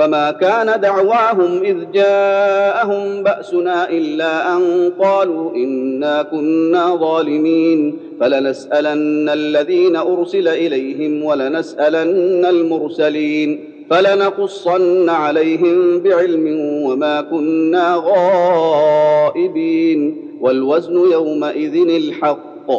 فما كان دعواهم اذ جاءهم باسنا الا ان قالوا انا كنا ظالمين فلنسالن الذين ارسل اليهم ولنسالن المرسلين فلنقصن عليهم بعلم وما كنا غائبين والوزن يومئذ الحق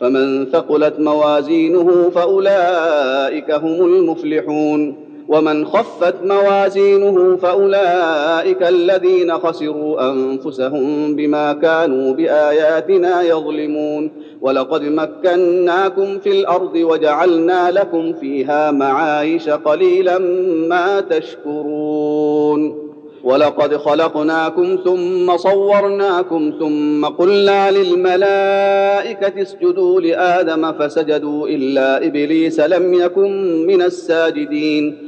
فمن ثقلت موازينه فاولئك هم المفلحون ومن خفت موازينه فأولئك الذين خسروا أنفسهم بما كانوا بآياتنا يظلمون. ولقد مكناكم في الأرض وجعلنا لكم فيها معايش قليلا ما تشكرون. ولقد خلقناكم ثم صورناكم ثم قلنا للملائكة اسجدوا لآدم فسجدوا إلا إبليس لم يكن من الساجدين.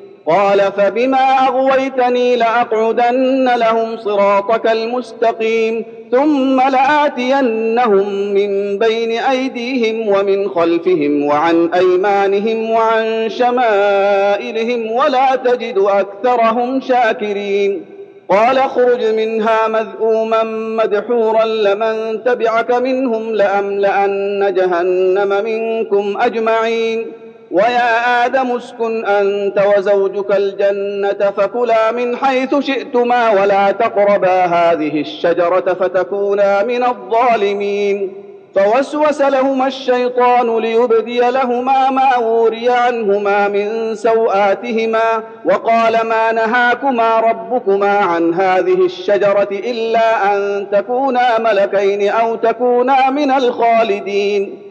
قال فبما أغويتني لأقعدن لهم صراطك المستقيم ثم لآتينهم من بين أيديهم ومن خلفهم وعن أيمانهم وعن شمائلهم ولا تجد أكثرهم شاكرين. قال اخرج منها مذءوما مدحورا لمن تبعك منهم لأملأن جهنم منكم أجمعين. ويا آدم اسكن أنت وزوجك الجنة فكلا من حيث شئتما ولا تقربا هذه الشجرة فتكونا من الظالمين. فوسوس لهما الشيطان ليبدي لهما ما وري عنهما من سوآتهما وقال ما نهاكما ربكما عن هذه الشجرة إلا أن تكونا ملكين أو تكونا من الخالدين.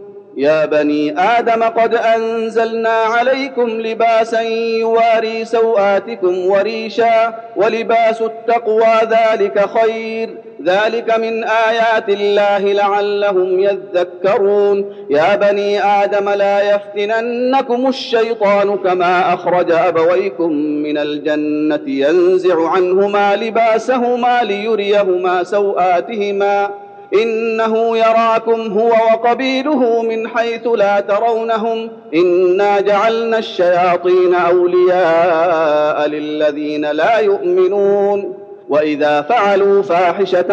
يا بني آدم قد أنزلنا عليكم لباسا يواري سوآتكم وريشا ولباس التقوى ذلك خير. ذلك من آيات الله لعلهم يذكرون. يا بني آدم لا يفتننكم الشيطان كما أخرج أبويكم من الجنة ينزع عنهما لباسهما ليريهما سوآتهما. إنه يراكم هو وقبيله من حيث لا ترونهم إنا جعلنا الشياطين أولياء للذين لا يؤمنون وإذا فعلوا فاحشة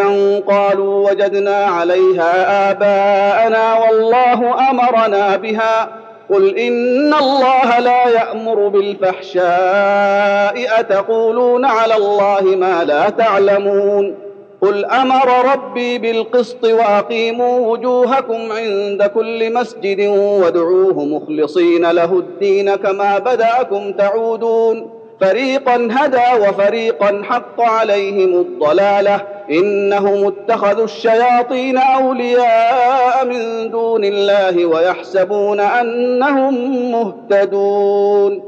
قالوا وجدنا عليها آباءنا والله أمرنا بها قل إن الله لا يأمر بالفحشاء أتقولون على الله ما لا تعلمون قل أمر ربي بالقسط واقيموا وجوهكم عند كل مسجد وادعوه مخلصين له الدين كما بداكم تعودون فريقا هدى وفريقا حق عليهم الضلاله انهم اتخذوا الشياطين اولياء من دون الله ويحسبون انهم مهتدون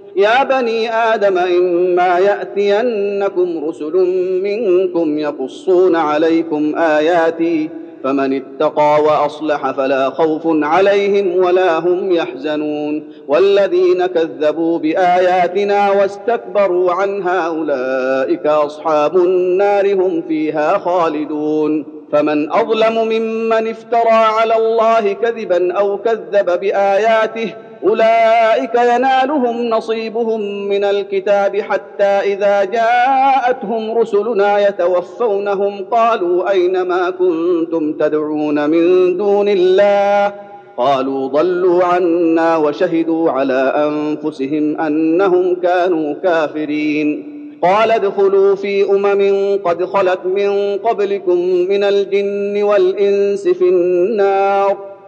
يا بني آدم إما يأتينكم رسل منكم يقصون عليكم آياتي فمن اتقى وأصلح فلا خوف عليهم ولا هم يحزنون والذين كذبوا بآياتنا واستكبروا عنها أولئك أصحاب النار هم فيها خالدون فمن أظلم ممن افترى على الله كذبا أو كذب بآياته أولئك ينالهم نصيبهم من الكتاب حتى إذا جاءتهم رسلنا يتوفونهم قالوا أين ما كنتم تدعون من دون الله؟ قالوا ضلوا عنا وشهدوا على أنفسهم أنهم كانوا كافرين. قال ادخلوا في أمم قد خلت من قبلكم من الجن والإنس في النار.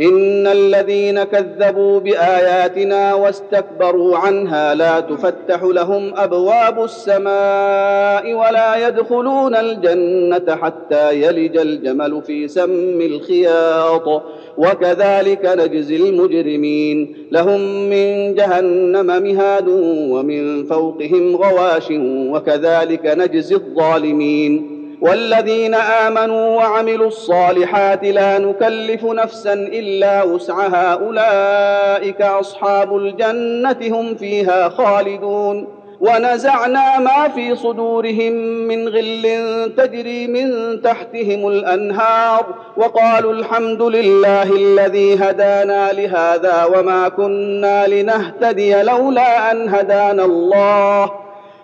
ان الذين كذبوا باياتنا واستكبروا عنها لا تفتح لهم ابواب السماء ولا يدخلون الجنه حتى يلج الجمل في سم الخياط وكذلك نجزي المجرمين لهم من جهنم مهاد ومن فوقهم غواش وكذلك نجزي الظالمين والذين آمنوا وعملوا الصالحات لا نكلف نفسا إلا وسعها. أولئك أصحاب الجنة هم فيها خالدون. ونزعنا ما في صدورهم من غل تجري من تحتهم الأنهار. وقالوا الحمد لله الذي هدانا لهذا وما كنا لنهتدي لولا أن هدانا الله.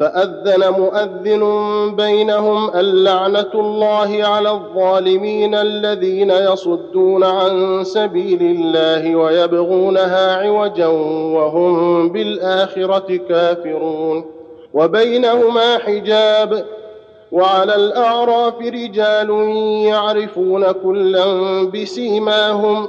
فأذن مؤذن بينهم اللعنه الله على الظالمين الذين يصدون عن سبيل الله ويبغونها عوجا وهم بالآخرة كافرون. وبينهما حجاب. وعلى الأعراف رجال يعرفون كلا بسيماهم.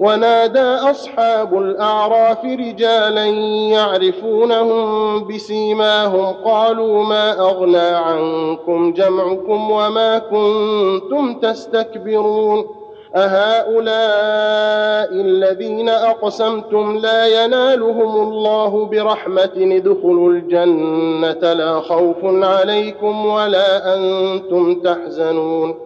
ونادى أصحاب الأعراف رجالا يعرفونهم بسيماهم قالوا ما أغنى عنكم جمعكم وما كنتم تستكبرون؟ أهؤلاء الذين أقسمتم لا ينالهم الله برحمة ادخلوا الجنة لا خوف عليكم ولا أنتم تحزنون.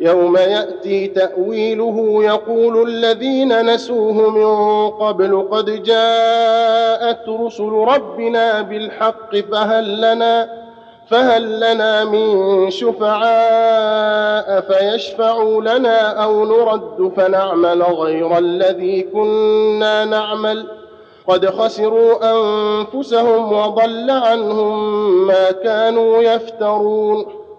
يوم يأتي تأويله يقول الذين نسوه من قبل قد جاءت رسل ربنا بالحق فهل لنا فهل لنا من شفعاء فيشفعوا لنا أو نرد فنعمل غير الذي كنا نعمل قد خسروا أنفسهم وضل عنهم ما كانوا يفترون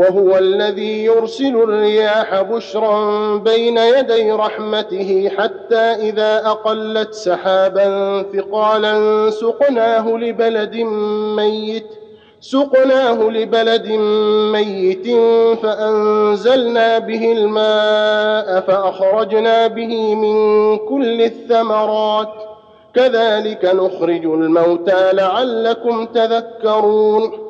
وهو الذي يرسل الرياح بشرا بين يدي رحمته حتى إذا أقلت سحابا ثقالا سقناه لبلد ميت سقناه لبلد ميت فأنزلنا به الماء فأخرجنا به من كل الثمرات. كذلك نخرج الموتى لعلكم تذكرون.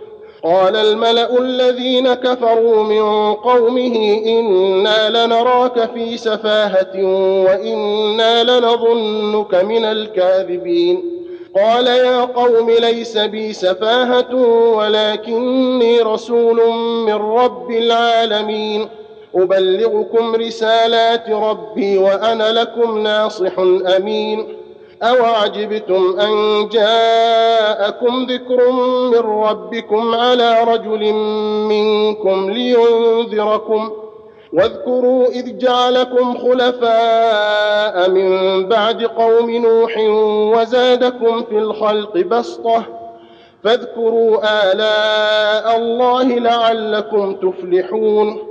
قال الملأ الذين كفروا من قومه إنا لنراك في سفاهة وإنا لنظنك من الكاذبين. قال يا قوم ليس بي سفاهة ولكني رسول من رب العالمين. أبلغكم رسالات ربي وأنا لكم ناصح أمين. أوعجبتم أن جاءكم ذكر من ربكم على رجل منكم لينذركم واذكروا إذ جعلكم خلفاء من بعد قوم نوح وزادكم في الخلق بسطة فاذكروا آلاء الله لعلكم تفلحون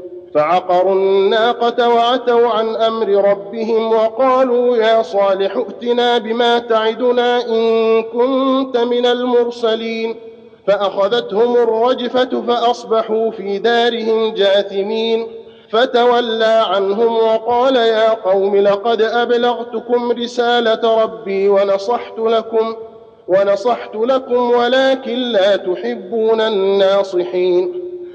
فعقروا الناقة وعتوا عن أمر ربهم وقالوا يا صالح ائتنا بما تعدنا إن كنت من المرسلين فأخذتهم الرجفة فأصبحوا في دارهم جاثمين فتولى عنهم وقال يا قوم لقد أبلغتكم رسالة ربي ونصحت لكم ونصحت لكم ولكن لا تحبون الناصحين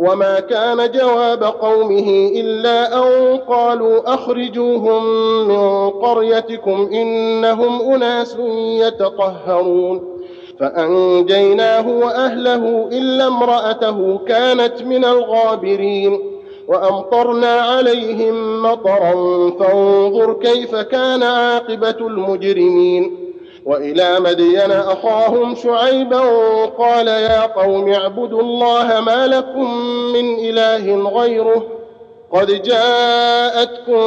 وما كان جواب قومه إلا أن قالوا أخرجوهم من قريتكم إنهم أناس يتطهرون فأنجيناه وأهله إلا امرأته كانت من الغابرين وأمطرنا عليهم مطرا فانظر كيف كان عاقبة المجرمين وإلى مدين أخاهم شعيبا قال يا قوم اعبدوا الله ما لكم من إله غيره قد جاءتكم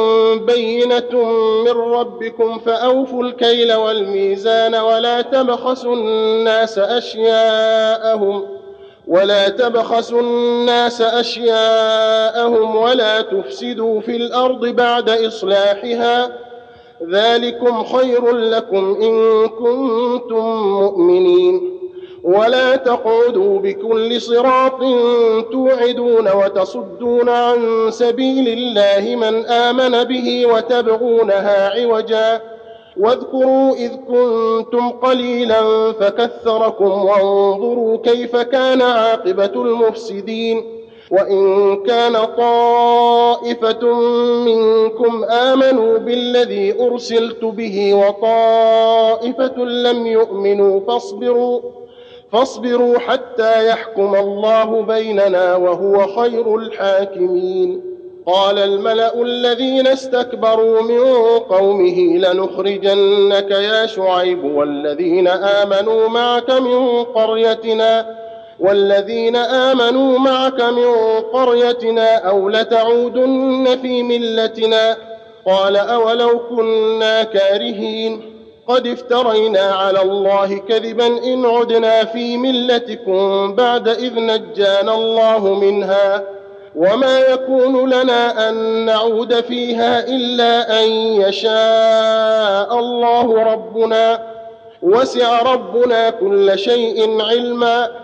بينة من ربكم فأوفوا الكيل والميزان ولا تبخسوا الناس أشياءهم ولا تبخسوا الناس أشياءهم ولا تفسدوا في الأرض بعد إصلاحها ذلكم خير لكم إن كنتم مؤمنين. ولا تقعدوا بكل صراط توعدون وتصدون عن سبيل الله من آمن به وتبغونها عوجا. واذكروا إذ كنتم قليلا فكثركم وانظروا كيف كان عاقبة المفسدين. وإن كان طائفة منكم آمنوا بالذي أرسلت به وطائفة لم يؤمنوا فاصبروا فاصبروا حتى يحكم الله بيننا وهو خير الحاكمين. قال الملأ الذين استكبروا من قومه لنخرجنك يا شعيب والذين آمنوا معك من قريتنا والذين آمنوا معك من قريتنا أو لتعودن في ملتنا قال أولو كنا كارهين قد افترينا على الله كذبا إن عدنا في ملتكم بعد إذ نجانا الله منها وما يكون لنا أن نعود فيها إلا أن يشاء الله ربنا وسع ربنا كل شيء علما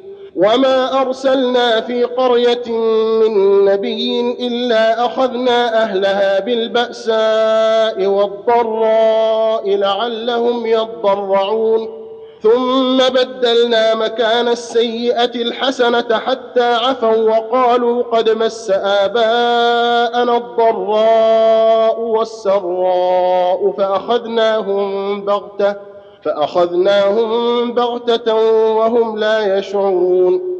وما ارسلنا في قريه من نبي الا اخذنا اهلها بالباساء والضراء لعلهم يضرعون. ثم بدلنا مكان السيئه الحسنه حتى عفوا وقالوا قد مس اباءنا الضراء والسراء فاخذناهم بغته فأخذناهم بغتة وهم لا يشعرون.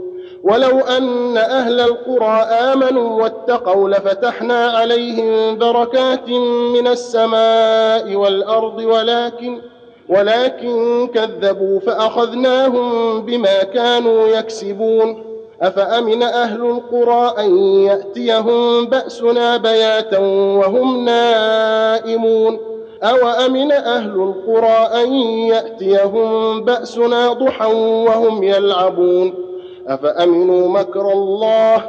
ولو أن أهل القرى آمنوا واتقوا لفتحنا عليهم بركات من السماء والأرض ولكن ولكن كذبوا فأخذناهم بما كانوا يكسبون. أفأمن أهل القرى أن يأتيهم بأسنا بياتا وهم نائمون؟ أوأمن أهل القرى أن يأتيهم بأسنا ضحى وهم يلعبون؟ أفأمنوا مكر الله؟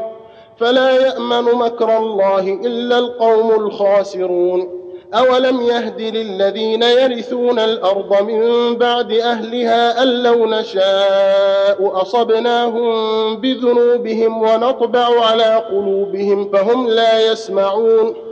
فلا يأمن مكر الله إلا القوم الخاسرون. أولم يهد للذين يرثون الأرض من بعد أهلها أن لو نشاء أصبناهم بذنوبهم ونطبع على قلوبهم فهم لا يسمعون.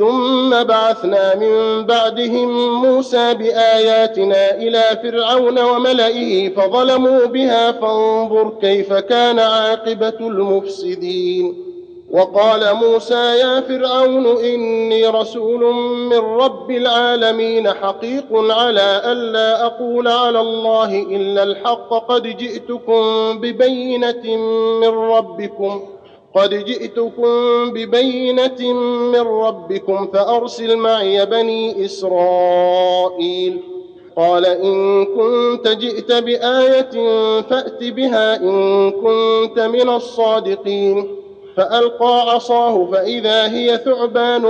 ثم بعثنا من بعدهم موسى بآياتنا إلى فرعون وملئه فظلموا بها فانظر كيف كان عاقبة المفسدين. وقال موسى يا فرعون إني رسول من رب العالمين حقيق على ألا أقول على الله إلا الحق قد جئتكم ببينة من ربكم. قد جئتكم ببينة من ربكم فأرسل معي بني إسرائيل. قال إن كنت جئت بآية فأت بها إن كنت من الصادقين. فألقى عصاه فإذا هي ثعبان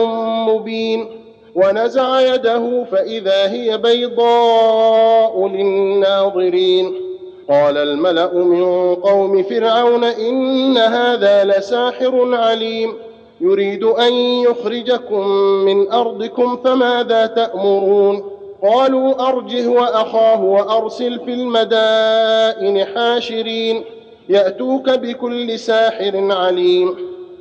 مبين. ونزع يده فإذا هي بيضاء للناظرين. قال الملأ من قوم فرعون إن هذا لساحر عليم. يريد أن يخرجكم من أرضكم فماذا تأمرون؟ قالوا أرجه وأخاه وأرسل في المدائن حاشرين. يأتوك بكل ساحر عليم.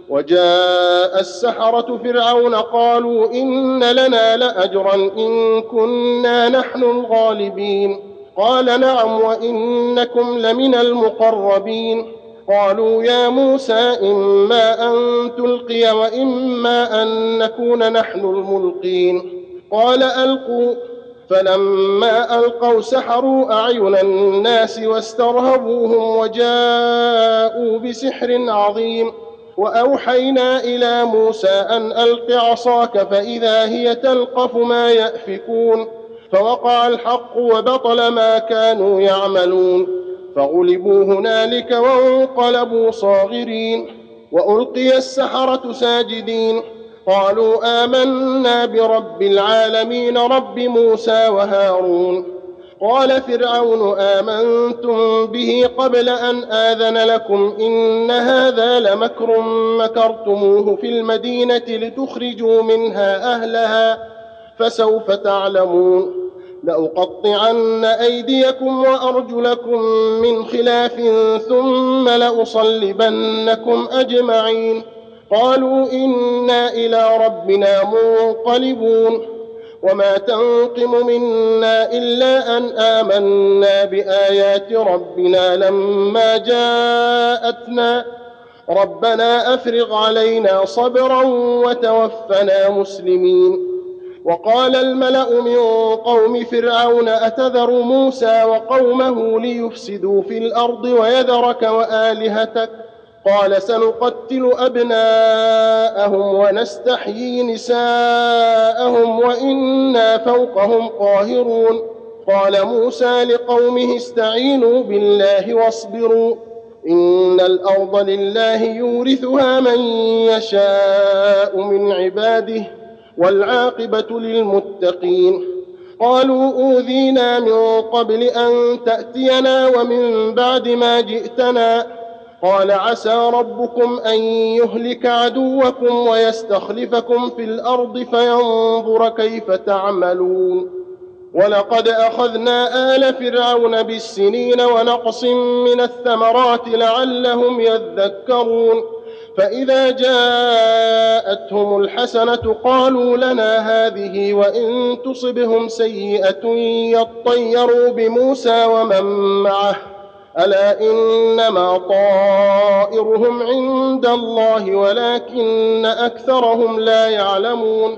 وجاء السحرة فرعون قالوا إن لنا لأجرا إن كنا نحن الغالبين. قال نعم وإنكم لمن المقربين. قالوا يا موسى إما أن تلقي وإما أن نكون نحن الملقين. قال ألقوا. فلما ألقوا سحروا أعين الناس واسترهبوهم وجاءوا بسحر عظيم. وأوحينا إلى موسى أن ألق عصاك فإذا هي تلقف ما يأفكون. فوقع الحق وبطل ما كانوا يعملون. فغلبوا هنالك وانقلبوا صاغرين. وألقي السحرة ساجدين. قالوا آمنا برب العالمين رب موسى وهارون. قال فرعون آمنتم به قبل أن آذن لكم إن هذا لمكر مكرتموه في المدينة لتخرجوا منها أهلها. فسوف تعلمون. لأقطعن أيديكم وأرجلكم من خلاف ثم لأصلبنكم أجمعين. قالوا إنا إلى ربنا منقلبون. وما تنقم منا إلا أن آمنا بآيات ربنا لما جاءتنا. ربنا أفرغ علينا صبرا وتوفنا مسلمين. وقال الملأ من قوم فرعون أتذر موسى وقومه ليفسدوا في الأرض ويذرك وآلهتك؟ قال سنقتل أبناءهم ونستحيي نساءهم وإنا فوقهم قاهرون. قال موسى لقومه استعينوا بالله واصبروا إن الأرض لله يورثها من يشاء من عباده. والعاقبة للمتقين. قالوا أوذينا من قبل أن تأتينا ومن بعد ما جئتنا. قال عسى ربكم أن يهلك عدوكم ويستخلفكم في الأرض فينظر كيف تعملون. ولقد أخذنا آل فرعون بالسنين ونقص من الثمرات لعلهم يذكرون. فإذا جاءتهم الحسنة قالوا لنا هذه وإن تصبهم سيئة يطيروا بموسى ومن معه. ألا إنما طائرهم عند الله ولكن أكثرهم لا يعلمون.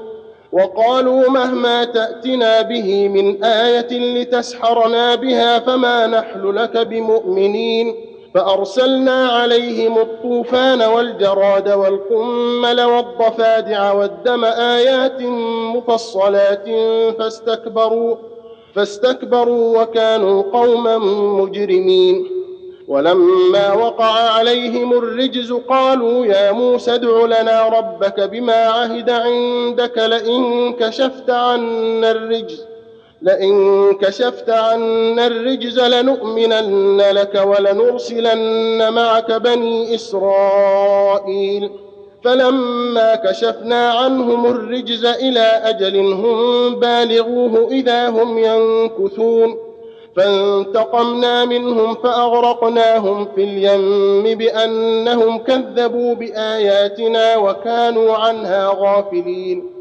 وقالوا مهما تأتنا به من آية لتسحرنا بها فما نحن لك بمؤمنين. فأرسلنا عليهم الطوفان والجراد والقمل والضفادع والدم آيات مفصلات فاستكبروا فاستكبروا وكانوا قوما مجرمين. ولما وقع عليهم الرجز قالوا يا موسى ادع لنا ربك بما عهد عندك لئن كشفت عنا الرجز. لئن كشفت عنا الرجز لنؤمنن لك ولنرسلن معك بني إسرائيل. فلما كشفنا عنهم الرجز إلى أجل هم بالغوه إذا هم ينكثون. فانتقمنا منهم فأغرقناهم في اليم بأنهم كذبوا بآياتنا وكانوا عنها غافلين.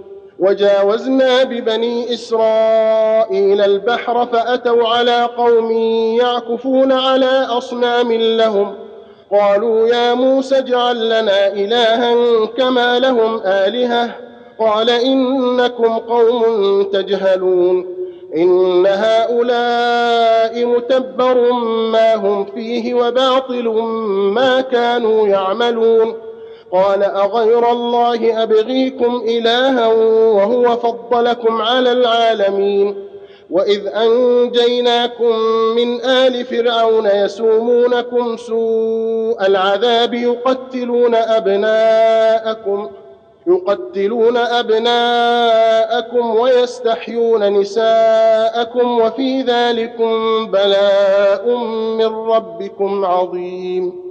وجاوزنا ببني إسرائيل البحر فأتوا على قوم يعكفون على أصنام لهم. قالوا يا موسى اجعل لنا إلها كما لهم آلهة. قال إنكم قوم تجهلون. إن هؤلاء متبر ما هم فيه وباطل ما كانوا يعملون. قال أغير الله أبغيكم إلها وهو فضلكم على العالمين. وإذ أنجيناكم من آل فرعون يسومونكم سوء العذاب يقتلون أبناءكم يقتلون أبناءكم ويستحيون نساءكم وفي ذلكم بلاء من ربكم عظيم.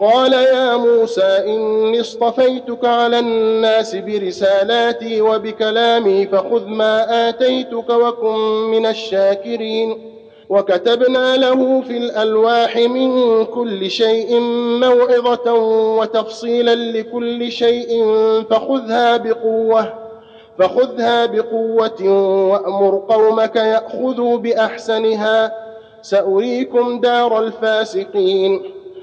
قال يا موسى إني اصطفيتك على الناس برسالاتي وبكلامي فخذ ما آتيتك وكن من الشاكرين. وكتبنا له في الألواح من كل شيء موعظة وتفصيلا لكل شيء فخذها بقوة فخذها بقوة وأمر قومك يأخذوا بأحسنها. سأريكم دار الفاسقين.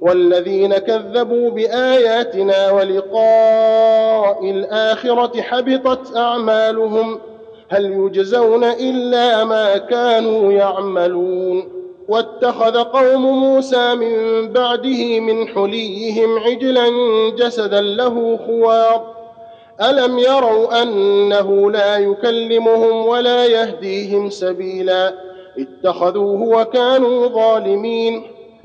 والذين كذبوا بآياتنا ولقاء الآخرة حبطت أعمالهم هل يجزون إلا ما كانوا يعملون واتخذ قوم موسى من بعده من حليهم عجلا جسدا له خوار. ألم يروا أنه لا يكلمهم ولا يهديهم سبيلا؟ اتخذوه وكانوا ظالمين.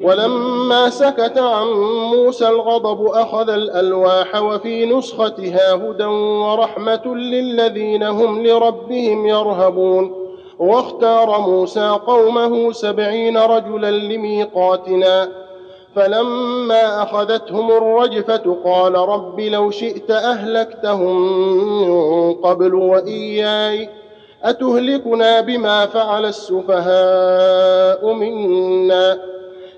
ولما سكت عن موسى الغضب أخذ الألواح وفي نسختها هدى ورحمة للذين هم لربهم يرهبون واختار موسى قومه سبعين رجلا لميقاتنا فلما أخذتهم الرجفة قال رب لو شئت أهلكتهم من قبل وإياي أتهلكنا بما فعل السفهاء منا؟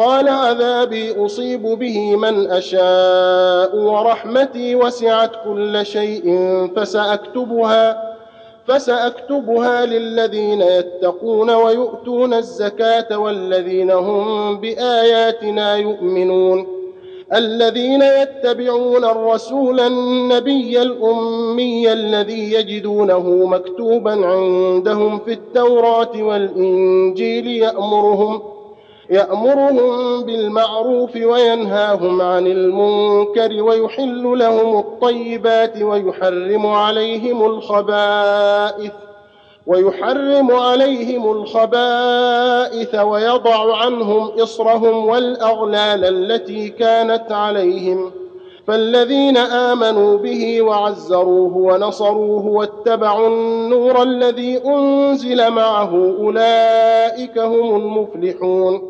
قال عذابي أصيب به من أشاء ورحمتي وسعت كل شيء فسأكتبها فسأكتبها للذين يتقون ويؤتون الزكاة والذين هم بآياتنا يؤمنون. الذين يتبعون الرسول النبي الأمي الذي يجدونه مكتوبا عندهم في التوراة والإنجيل يأمرهم يأمرهم بالمعروف وينهاهم عن المنكر ويحل لهم الطيبات ويحرم عليهم الخبائث ويحرم عليهم الخبائث ويضع عنهم إصرهم والأغلال التي كانت عليهم فالذين آمنوا به وعزروه ونصروه واتبعوا النور الذي أنزل معه أولئك هم المفلحون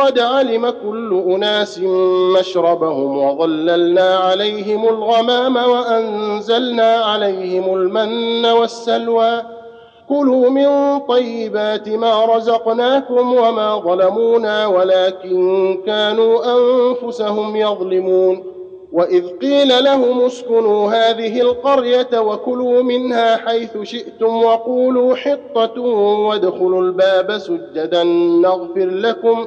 قد علم كل أناس مشربهم وظللنا عليهم الغمام وأنزلنا عليهم المن والسلوى. كلوا من طيبات ما رزقناكم وما ظلمونا ولكن كانوا أنفسهم يظلمون. وإذ قيل لهم اسكنوا هذه القرية وكلوا منها حيث شئتم وقولوا حطة وادخلوا الباب سجدا نغفر لكم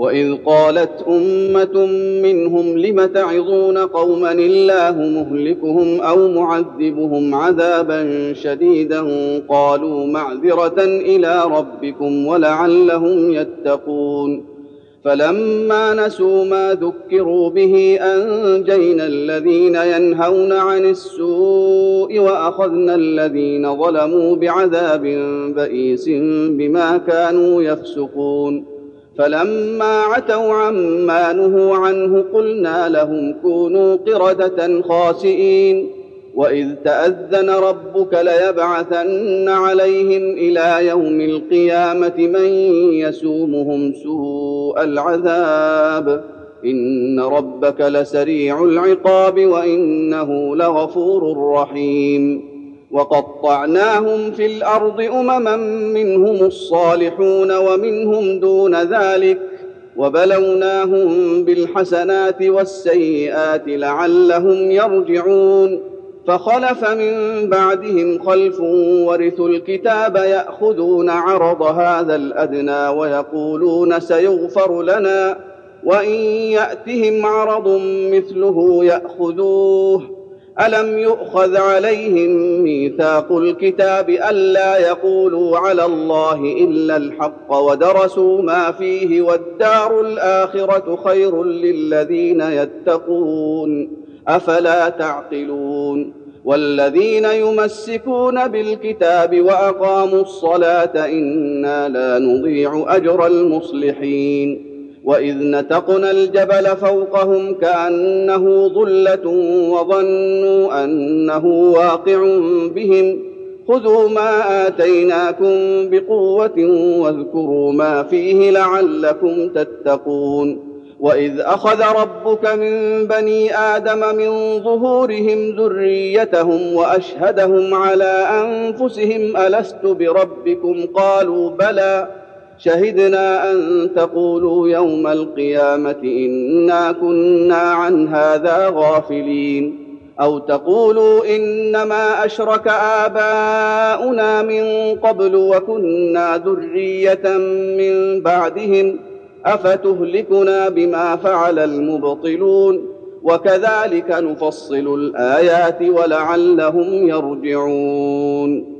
واذ قالت امه منهم لم تعظون قوما الله مهلكهم أو معذبهم عذابا شديدا قالوا معذره إلى ربكم ولعلهم يتقون فلما نسوا ما ذكروا به انجينا الذين ينهون عن السوء واخذنا الذين ظلموا بعذاب بئيس بما كانوا يفسقون فلما عتوا عما نهوا عنه قلنا لهم كونوا قردة خاسئين وإذ تأذن ربك ليبعثن عليهم إلى يوم القيامة من يسومهم سوء العذاب. إن ربك لسريع العقاب وإنه لغفور رحيم. وقطعناهم في الأرض أمما منهم الصالحون ومنهم دون ذلك وبلوناهم بالحسنات والسيئات لعلهم يرجعون فخلف من بعدهم خلف ورثوا الكتاب يأخذون عرض هذا الأدنى ويقولون سيغفر لنا وإن يأتهم عرض مثله يأخذوه الم يؤخذ عليهم ميثاق الكتاب الا يقولوا على الله الا الحق ودرسوا ما فيه والدار الاخره خير للذين يتقون افلا تعقلون والذين يمسكون بالكتاب واقاموا الصلاه أنا لا نضيع اجر المصلحين واذ نتقنا الجبل فوقهم كانه ظله وظنوا انه واقع بهم خذوا ما اتيناكم بقوه واذكروا ما فيه لعلكم تتقون واذ اخذ ربك من بني آدم من ظهورهم ذريتهم واشهدهم على انفسهم الست بربكم قالوا بلى شهدنا أن تقولوا يوم القيامة إنا كنا عن هذا غافلين. أو تقولوا إنما أشرك آباؤنا من قبل وكنا ذرية من بعدهم أفتهلكنا بما فعل المبطلون؟ وكذلك نفصل الآيات ولعلهم يرجعون.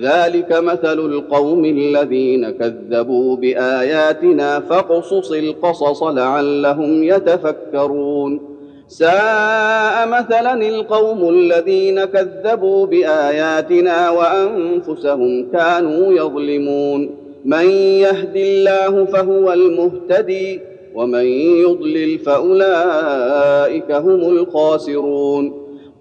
ذلك مثل القوم الذين كذبوا بآياتنا فاقصص القصص لعلهم يتفكرون. ساء مثلا القوم الذين كذبوا بآياتنا وأنفسهم كانوا يظلمون. من يهد الله فهو المهتدي ومن يضلل فأولئك هم الخاسرون.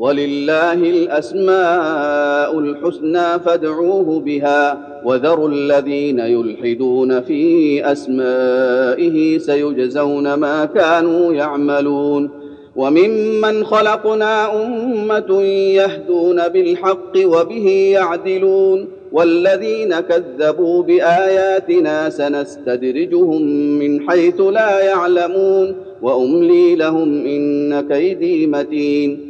ولله الأسماء الحسنى فادعوه بها وذروا الذين يلحدون في أسمائه سيجزون ما كانوا يعملون وممن خلقنا أمة يهدون بالحق وبه يعدلون والذين كذبوا بآياتنا سنستدرجهم من حيث لا يعلمون وأملي لهم إن كيدي متين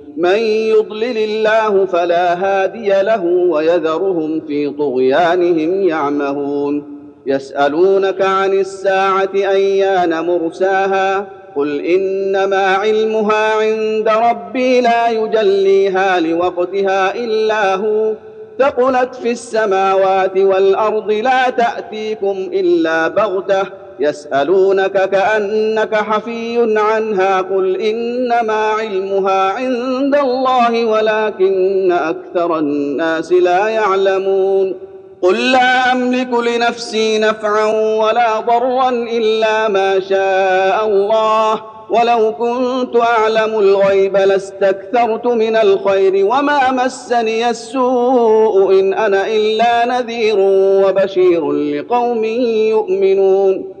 من يضلل الله فلا هادي له ويذرهم في طغيانهم يعمهون. يسألونك عن الساعة أيان مرساها؟ قل إنما علمها عند ربي لا يجليها لوقتها إلا هو. ثقلت في السماوات والأرض لا تأتيكم إلا بغتة. يسألونك كأنك حفي عنها قل إنما علمها عند الله ولكن أكثر الناس لا يعلمون قل لا أملك لنفسي نفعا ولا ضرا إلا ما شاء الله ولو كنت أعلم الغيب لاستكثرت من الخير وما مسني السوء إن أنا إلا نذير وبشير لقوم يؤمنون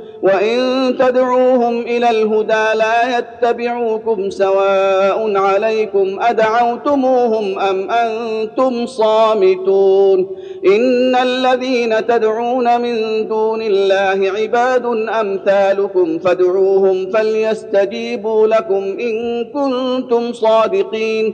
وإن تدعوهم إلى الهدى لا يتبعوكم سواء عليكم أدعوتموهم أم أنتم صامتون إن الذين تدعون من دون الله عباد أمثالكم فادعوهم فليستجيبوا لكم إن كنتم صادقين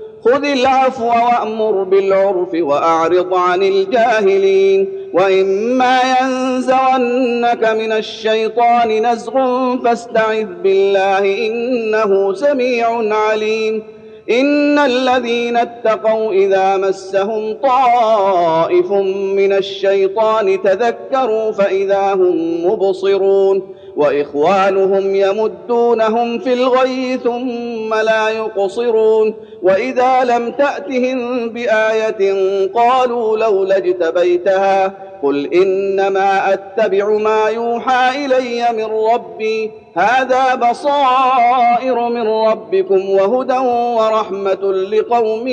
خذ العفو وامر بالعرف واعرض عن الجاهلين واما ينزغنك من الشيطان نزغ فاستعذ بالله انه سميع عليم ان الذين اتقوا اذا مسهم طائف من الشيطان تذكروا فاذا هم مبصرون واخوانهم يمدونهم في الغي ثم لا يقصرون واذا لم تاتهم بايه قالوا لولا اجتبيتها قل انما اتبع ما يوحى الي من ربي هذا بصائر من ربكم وهدى ورحمه لقوم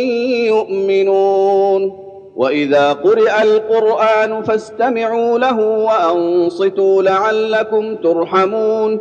يؤمنون واذا قرئ القران فاستمعوا له وانصتوا لعلكم ترحمون